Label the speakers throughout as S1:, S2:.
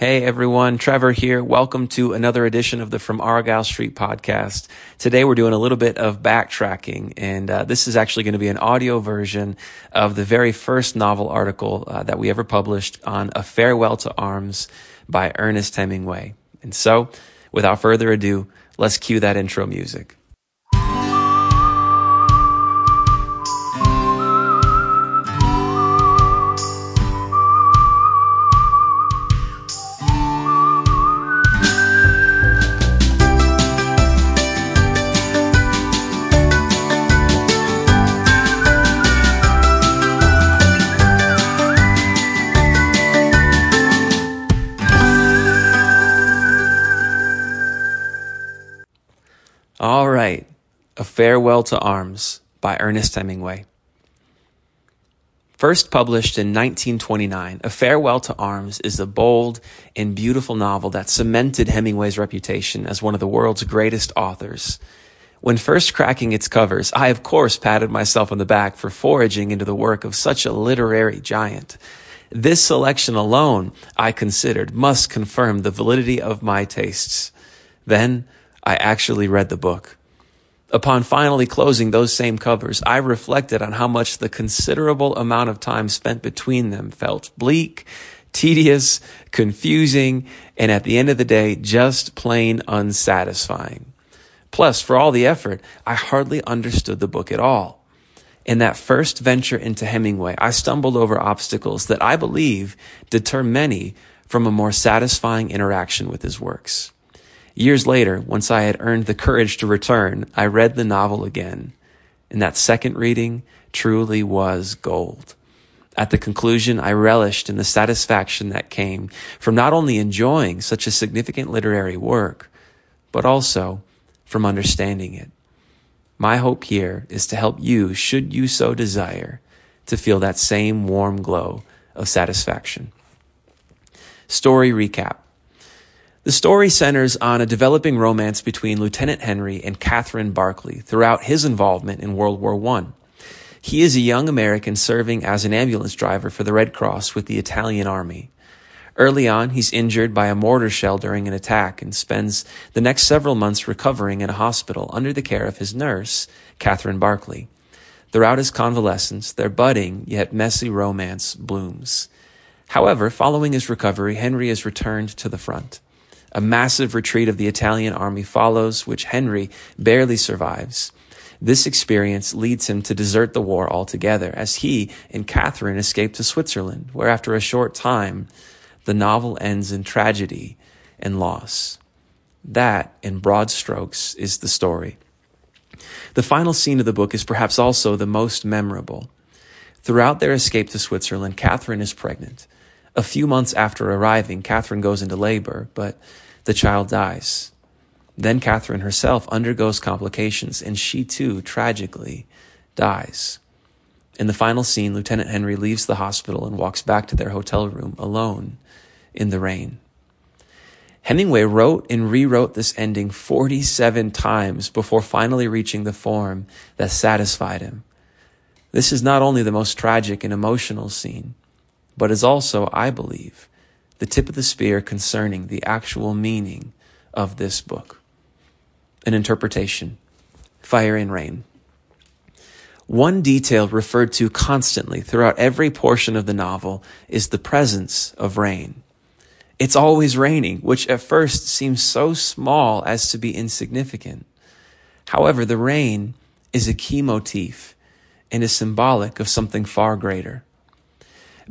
S1: Hey everyone, Trevor here. Welcome to another edition of the From Argyle Street podcast. Today we're doing a little bit of backtracking, and uh, this is actually going to be an audio version of the very first novel article uh, that we ever published on A Farewell to Arms by Ernest Hemingway. And so, without further ado, let's cue that intro music. Farewell to Arms by Ernest Hemingway. First published in 1929, A Farewell to Arms is a bold and beautiful novel that cemented Hemingway's reputation as one of the world's greatest authors. When first cracking its covers, I of course patted myself on the back for foraging into the work of such a literary giant. This selection alone, I considered, must confirm the validity of my tastes. Then, I actually read the book. Upon finally closing those same covers, I reflected on how much the considerable amount of time spent between them felt bleak, tedious, confusing, and at the end of the day, just plain unsatisfying. Plus, for all the effort, I hardly understood the book at all. In that first venture into Hemingway, I stumbled over obstacles that I believe deter many from a more satisfying interaction with his works. Years later, once I had earned the courage to return, I read the novel again. And that second reading truly was gold. At the conclusion, I relished in the satisfaction that came from not only enjoying such a significant literary work, but also from understanding it. My hope here is to help you, should you so desire, to feel that same warm glow of satisfaction. Story recap. The story centers on a developing romance between Lieutenant Henry and Catherine Barkley throughout his involvement in World War I. He is a young American serving as an ambulance driver for the Red Cross with the Italian Army. Early on, he's injured by a mortar shell during an attack and spends the next several months recovering in a hospital under the care of his nurse, Catherine Barkley. Throughout his convalescence, their budding yet messy romance blooms. However, following his recovery, Henry is returned to the front. A massive retreat of the Italian army follows, which Henry barely survives. This experience leads him to desert the war altogether as he and Catherine escape to Switzerland, where after a short time, the novel ends in tragedy and loss. That, in broad strokes, is the story. The final scene of the book is perhaps also the most memorable. Throughout their escape to Switzerland, Catherine is pregnant. A few months after arriving, Catherine goes into labor, but the child dies. Then Catherine herself undergoes complications, and she too, tragically, dies. In the final scene, Lieutenant Henry leaves the hospital and walks back to their hotel room alone in the rain. Hemingway wrote and rewrote this ending 47 times before finally reaching the form that satisfied him. This is not only the most tragic and emotional scene, but is also, I believe, the tip of the spear concerning the actual meaning of this book. An interpretation fire and rain. One detail referred to constantly throughout every portion of the novel is the presence of rain. It's always raining, which at first seems so small as to be insignificant. However, the rain is a key motif and is symbolic of something far greater.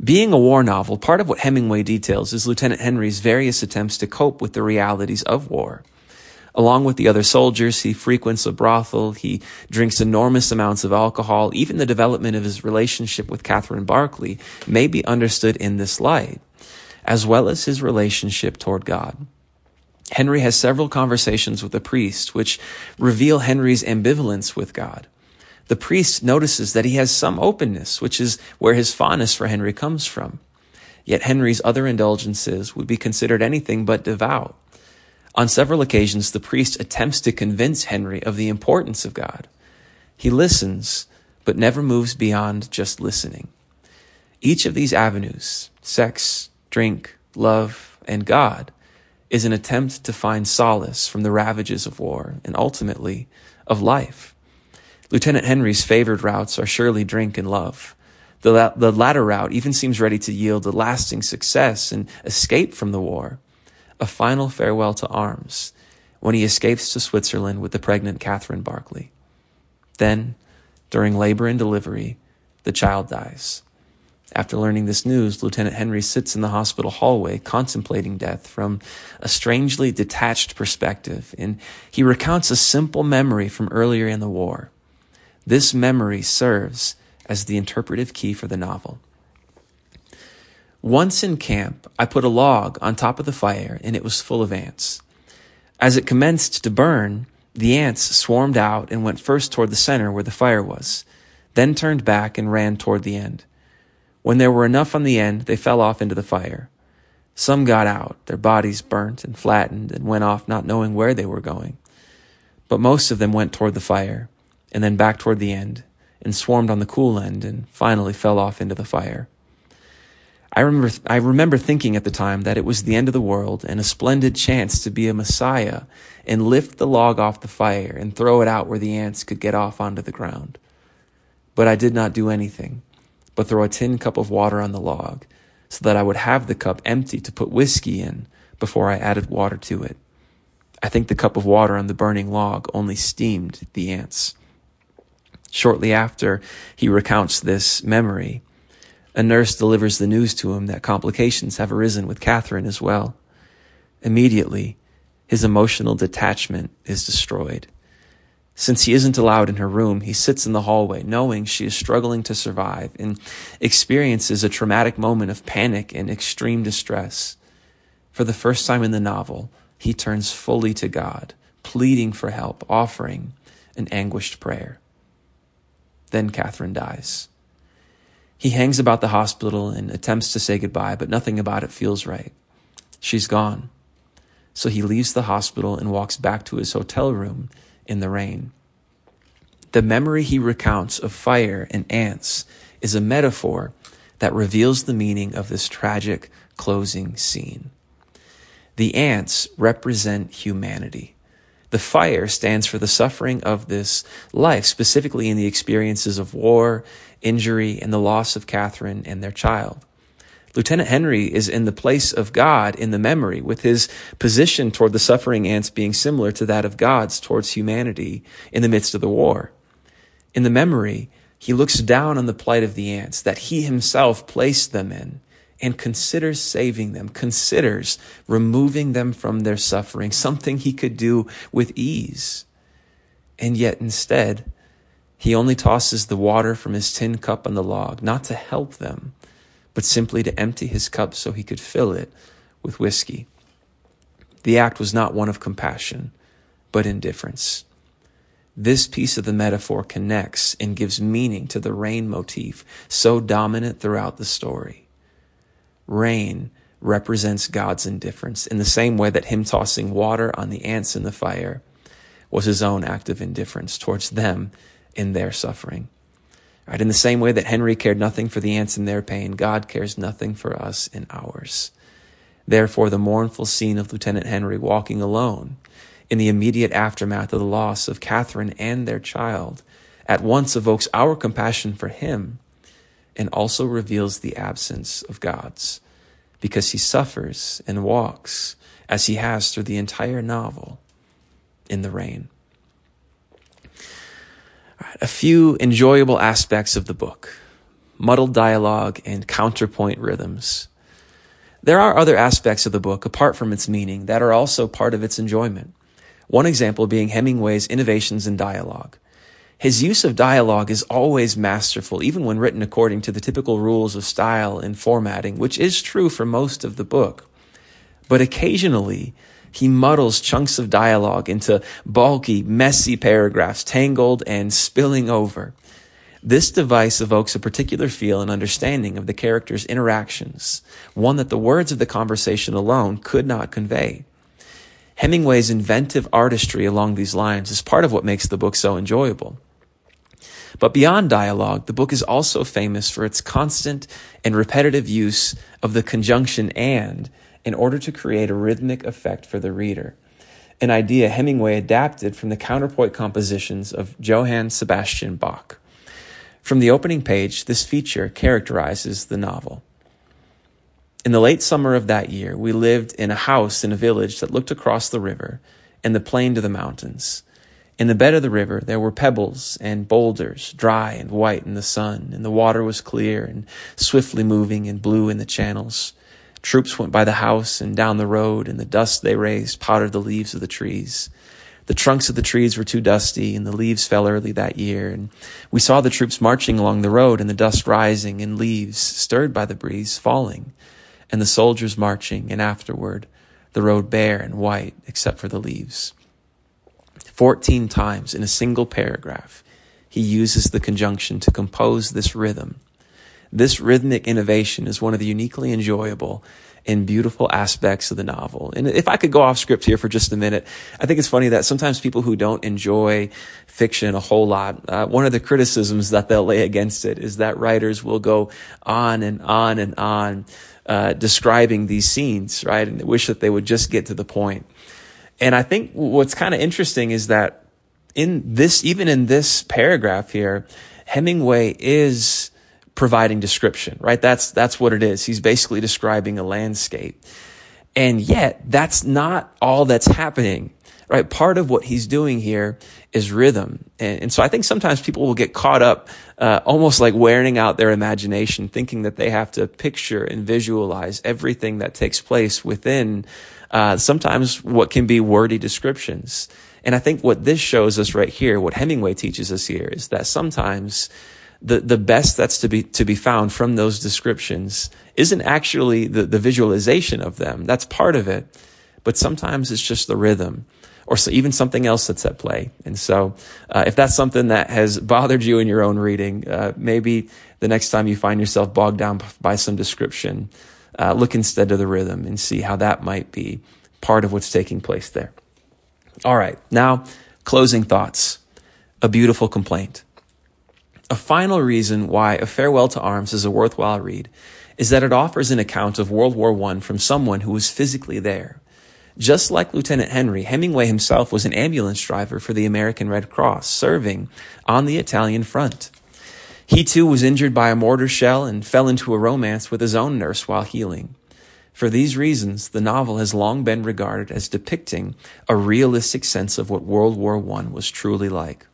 S1: Being a war novel, part of what Hemingway details is Lieutenant Henry's various attempts to cope with the realities of war. Along with the other soldiers, he frequents a brothel, he drinks enormous amounts of alcohol. Even the development of his relationship with Catherine Barkley may be understood in this light, as well as his relationship toward God. Henry has several conversations with a priest which reveal Henry's ambivalence with God. The priest notices that he has some openness, which is where his fondness for Henry comes from. Yet Henry's other indulgences would be considered anything but devout. On several occasions, the priest attempts to convince Henry of the importance of God. He listens, but never moves beyond just listening. Each of these avenues sex, drink, love, and God is an attempt to find solace from the ravages of war and ultimately of life. Lieutenant Henry's favored routes are surely drink and love. The, la- the latter route even seems ready to yield a lasting success and escape from the war, a final farewell to arms, when he escapes to Switzerland with the pregnant Catherine Barkley. Then, during labor and delivery, the child dies. After learning this news, Lieutenant Henry sits in the hospital hallway contemplating death from a strangely detached perspective, and he recounts a simple memory from earlier in the war. This memory serves as the interpretive key for the novel. Once in camp, I put a log on top of the fire and it was full of ants. As it commenced to burn, the ants swarmed out and went first toward the center where the fire was, then turned back and ran toward the end. When there were enough on the end, they fell off into the fire. Some got out, their bodies burnt and flattened, and went off not knowing where they were going. But most of them went toward the fire, and then back toward the end, and swarmed on the cool end, and finally fell off into the fire. I remember, I remember thinking at the time that it was the end of the world and a splendid chance to be a messiah and lift the log off the fire and throw it out where the ants could get off onto the ground. But I did not do anything but throw a tin cup of water on the log so that I would have the cup empty to put whiskey in before I added water to it. I think the cup of water on the burning log only steamed the ants. Shortly after he recounts this memory, a nurse delivers the news to him that complications have arisen with Catherine as well. Immediately, his emotional detachment is destroyed. Since he isn't allowed in her room, he sits in the hallway knowing she is struggling to survive and experiences a traumatic moment of panic and extreme distress. For the first time in the novel, he turns fully to God, pleading for help, offering an anguished prayer. Then Catherine dies. He hangs about the hospital and attempts to say goodbye, but nothing about it feels right. She's gone. So he leaves the hospital and walks back to his hotel room in the rain. The memory he recounts of fire and ants is a metaphor that reveals the meaning of this tragic closing scene. The ants represent humanity. The fire stands for the suffering of this life, specifically in the experiences of war, injury, and the loss of Catherine and their child. Lieutenant Henry is in the place of God in the memory, with his position toward the suffering ants being similar to that of God's towards humanity in the midst of the war. In the memory, he looks down on the plight of the ants that he himself placed them in and considers saving them, considers removing them from their suffering, something he could do with ease. And yet instead, he only tosses the water from his tin cup on the log, not to help them, but simply to empty his cup so he could fill it with whiskey. The act was not one of compassion, but indifference. This piece of the metaphor connects and gives meaning to the rain motif so dominant throughout the story. Rain represents God's indifference in the same way that him tossing water on the ants in the fire was his own act of indifference towards them in their suffering. Right, in the same way that Henry cared nothing for the ants in their pain, God cares nothing for us in ours. Therefore, the mournful scene of Lieutenant Henry walking alone in the immediate aftermath of the loss of Catherine and their child at once evokes our compassion for him and also reveals the absence of God's because he suffers and walks as he has through the entire novel in the rain. a few enjoyable aspects of the book muddled dialogue and counterpoint rhythms. There are other aspects of the book, apart from its meaning, that are also part of its enjoyment. One example being Hemingway's innovations in dialogue. His use of dialogue is always masterful, even when written according to the typical rules of style and formatting, which is true for most of the book. But occasionally, he muddles chunks of dialogue into bulky, messy paragraphs, tangled and spilling over. This device evokes a particular feel and understanding of the character's interactions, one that the words of the conversation alone could not convey. Hemingway's inventive artistry along these lines is part of what makes the book so enjoyable. But beyond dialogue, the book is also famous for its constant and repetitive use of the conjunction and in order to create a rhythmic effect for the reader, an idea Hemingway adapted from the counterpoint compositions of Johann Sebastian Bach. From the opening page, this feature characterizes the novel. In the late summer of that year, we lived in a house in a village that looked across the river and the plain to the mountains. In the bed of the river, there were pebbles and boulders, dry and white in the sun, and the water was clear and swiftly moving and blue in the channels. Troops went by the house and down the road, and the dust they raised powdered the leaves of the trees. The trunks of the trees were too dusty, and the leaves fell early that year. And we saw the troops marching along the road, and the dust rising, and leaves, stirred by the breeze, falling, and the soldiers marching, and afterward, the road bare and white, except for the leaves. 14 times in a single paragraph, he uses the conjunction to compose this rhythm. This rhythmic innovation is one of the uniquely enjoyable and beautiful aspects of the novel. And if I could go off script here for just a minute, I think it's funny that sometimes people who don't enjoy fiction a whole lot, uh, one of the criticisms that they'll lay against it is that writers will go on and on and on uh, describing these scenes, right? And wish that they would just get to the point. And I think what's kind of interesting is that in this, even in this paragraph here, Hemingway is providing description, right? That's, that's what it is. He's basically describing a landscape. And yet that's not all that's happening, right? Part of what he's doing here is rhythm. And, and so I think sometimes people will get caught up, uh, almost like wearing out their imagination, thinking that they have to picture and visualize everything that takes place within uh, sometimes what can be wordy descriptions. And I think what this shows us right here, what Hemingway teaches us here, is that sometimes the, the best that's to be, to be found from those descriptions isn't actually the, the visualization of them. That's part of it. But sometimes it's just the rhythm or so even something else that's at play. And so, uh, if that's something that has bothered you in your own reading, uh, maybe the next time you find yourself bogged down by some description, uh, look instead to the rhythm and see how that might be part of what's taking place there. All right, now closing thoughts. A beautiful complaint. A final reason why A Farewell to Arms is a worthwhile read is that it offers an account of World War I from someone who was physically there. Just like Lieutenant Henry, Hemingway himself was an ambulance driver for the American Red Cross, serving on the Italian front. He too was injured by a mortar shell and fell into a romance with his own nurse while healing. For these reasons, the novel has long been regarded as depicting a realistic sense of what World War I was truly like.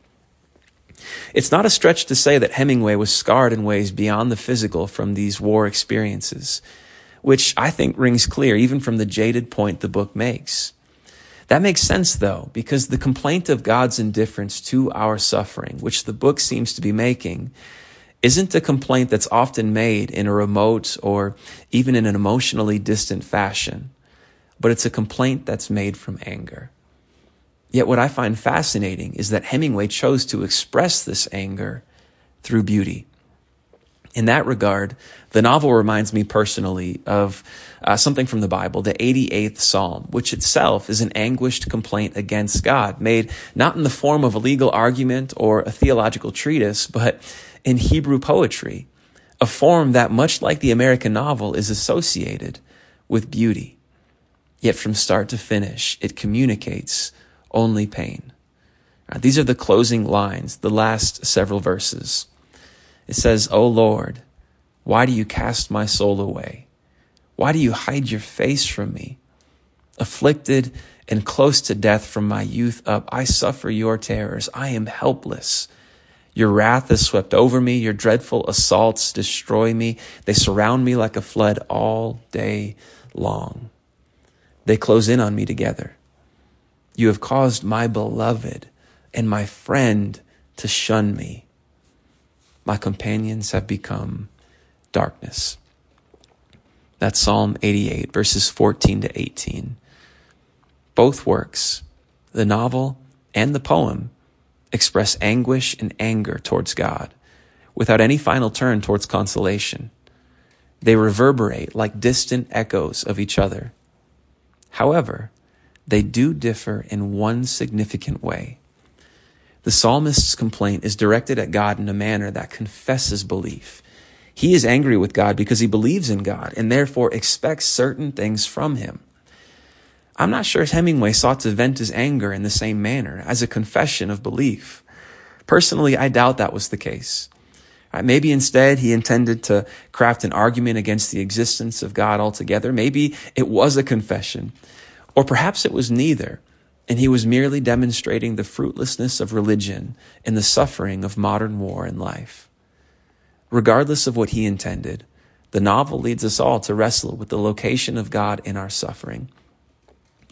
S1: It's not a stretch to say that Hemingway was scarred in ways beyond the physical from these war experiences, which I think rings clear even from the jaded point the book makes. That makes sense though, because the complaint of God's indifference to our suffering, which the book seems to be making, isn't a complaint that's often made in a remote or even in an emotionally distant fashion, but it's a complaint that's made from anger. Yet what I find fascinating is that Hemingway chose to express this anger through beauty. In that regard, the novel reminds me personally of uh, something from the Bible, the 88th Psalm, which itself is an anguished complaint against God, made not in the form of a legal argument or a theological treatise, but in Hebrew poetry, a form that, much like the American novel, is associated with beauty. Yet from start to finish, it communicates only pain. Right, these are the closing lines, the last several verses. It says, O Lord, why do you cast my soul away? Why do you hide your face from me? Afflicted and close to death from my youth up, I suffer your terrors. I am helpless. Your wrath has swept over me. Your dreadful assaults destroy me. They surround me like a flood all day long. They close in on me together. You have caused my beloved and my friend to shun me. My companions have become darkness. That's Psalm 88, verses 14 to 18. Both works, the novel and the poem, express anguish and anger towards God without any final turn towards consolation. They reverberate like distant echoes of each other. However, they do differ in one significant way. The psalmist's complaint is directed at God in a manner that confesses belief. He is angry with God because he believes in God and therefore expects certain things from him. I'm not sure Hemingway sought to vent his anger in the same manner as a confession of belief. Personally, I doubt that was the case. Uh, maybe instead he intended to craft an argument against the existence of God altogether. Maybe it was a confession. Or perhaps it was neither, and he was merely demonstrating the fruitlessness of religion and the suffering of modern war and life. Regardless of what he intended, the novel leads us all to wrestle with the location of God in our suffering.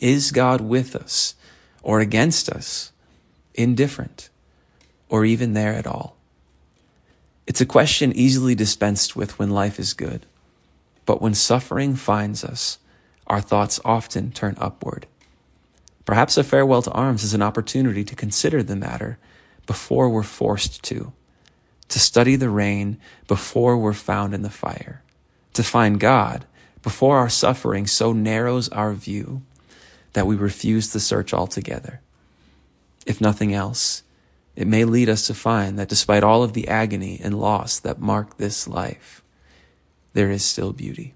S1: Is God with us or against us, indifferent, or even there at all? It's a question easily dispensed with when life is good. But when suffering finds us, our thoughts often turn upward. Perhaps a farewell to arms is an opportunity to consider the matter before we're forced to, to study the rain before we're found in the fire, to find God before our suffering so narrows our view that we refuse to search altogether. If nothing else, it may lead us to find that despite all of the agony and loss that mark this life, there is still beauty.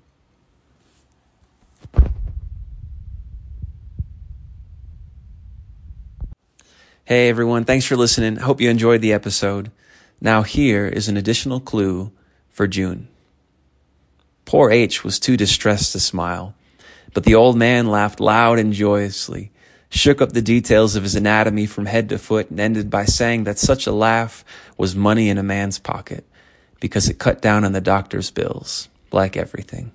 S1: Hey everyone, thanks for listening. Hope you enjoyed the episode. Now here is an additional clue for June. Poor H was too distressed to smile, but the old man laughed loud and joyously shook up the details of his anatomy from head to foot, and ended by saying that such a laugh was money in a man's pocket because it cut down on the doctor's bills, like everything.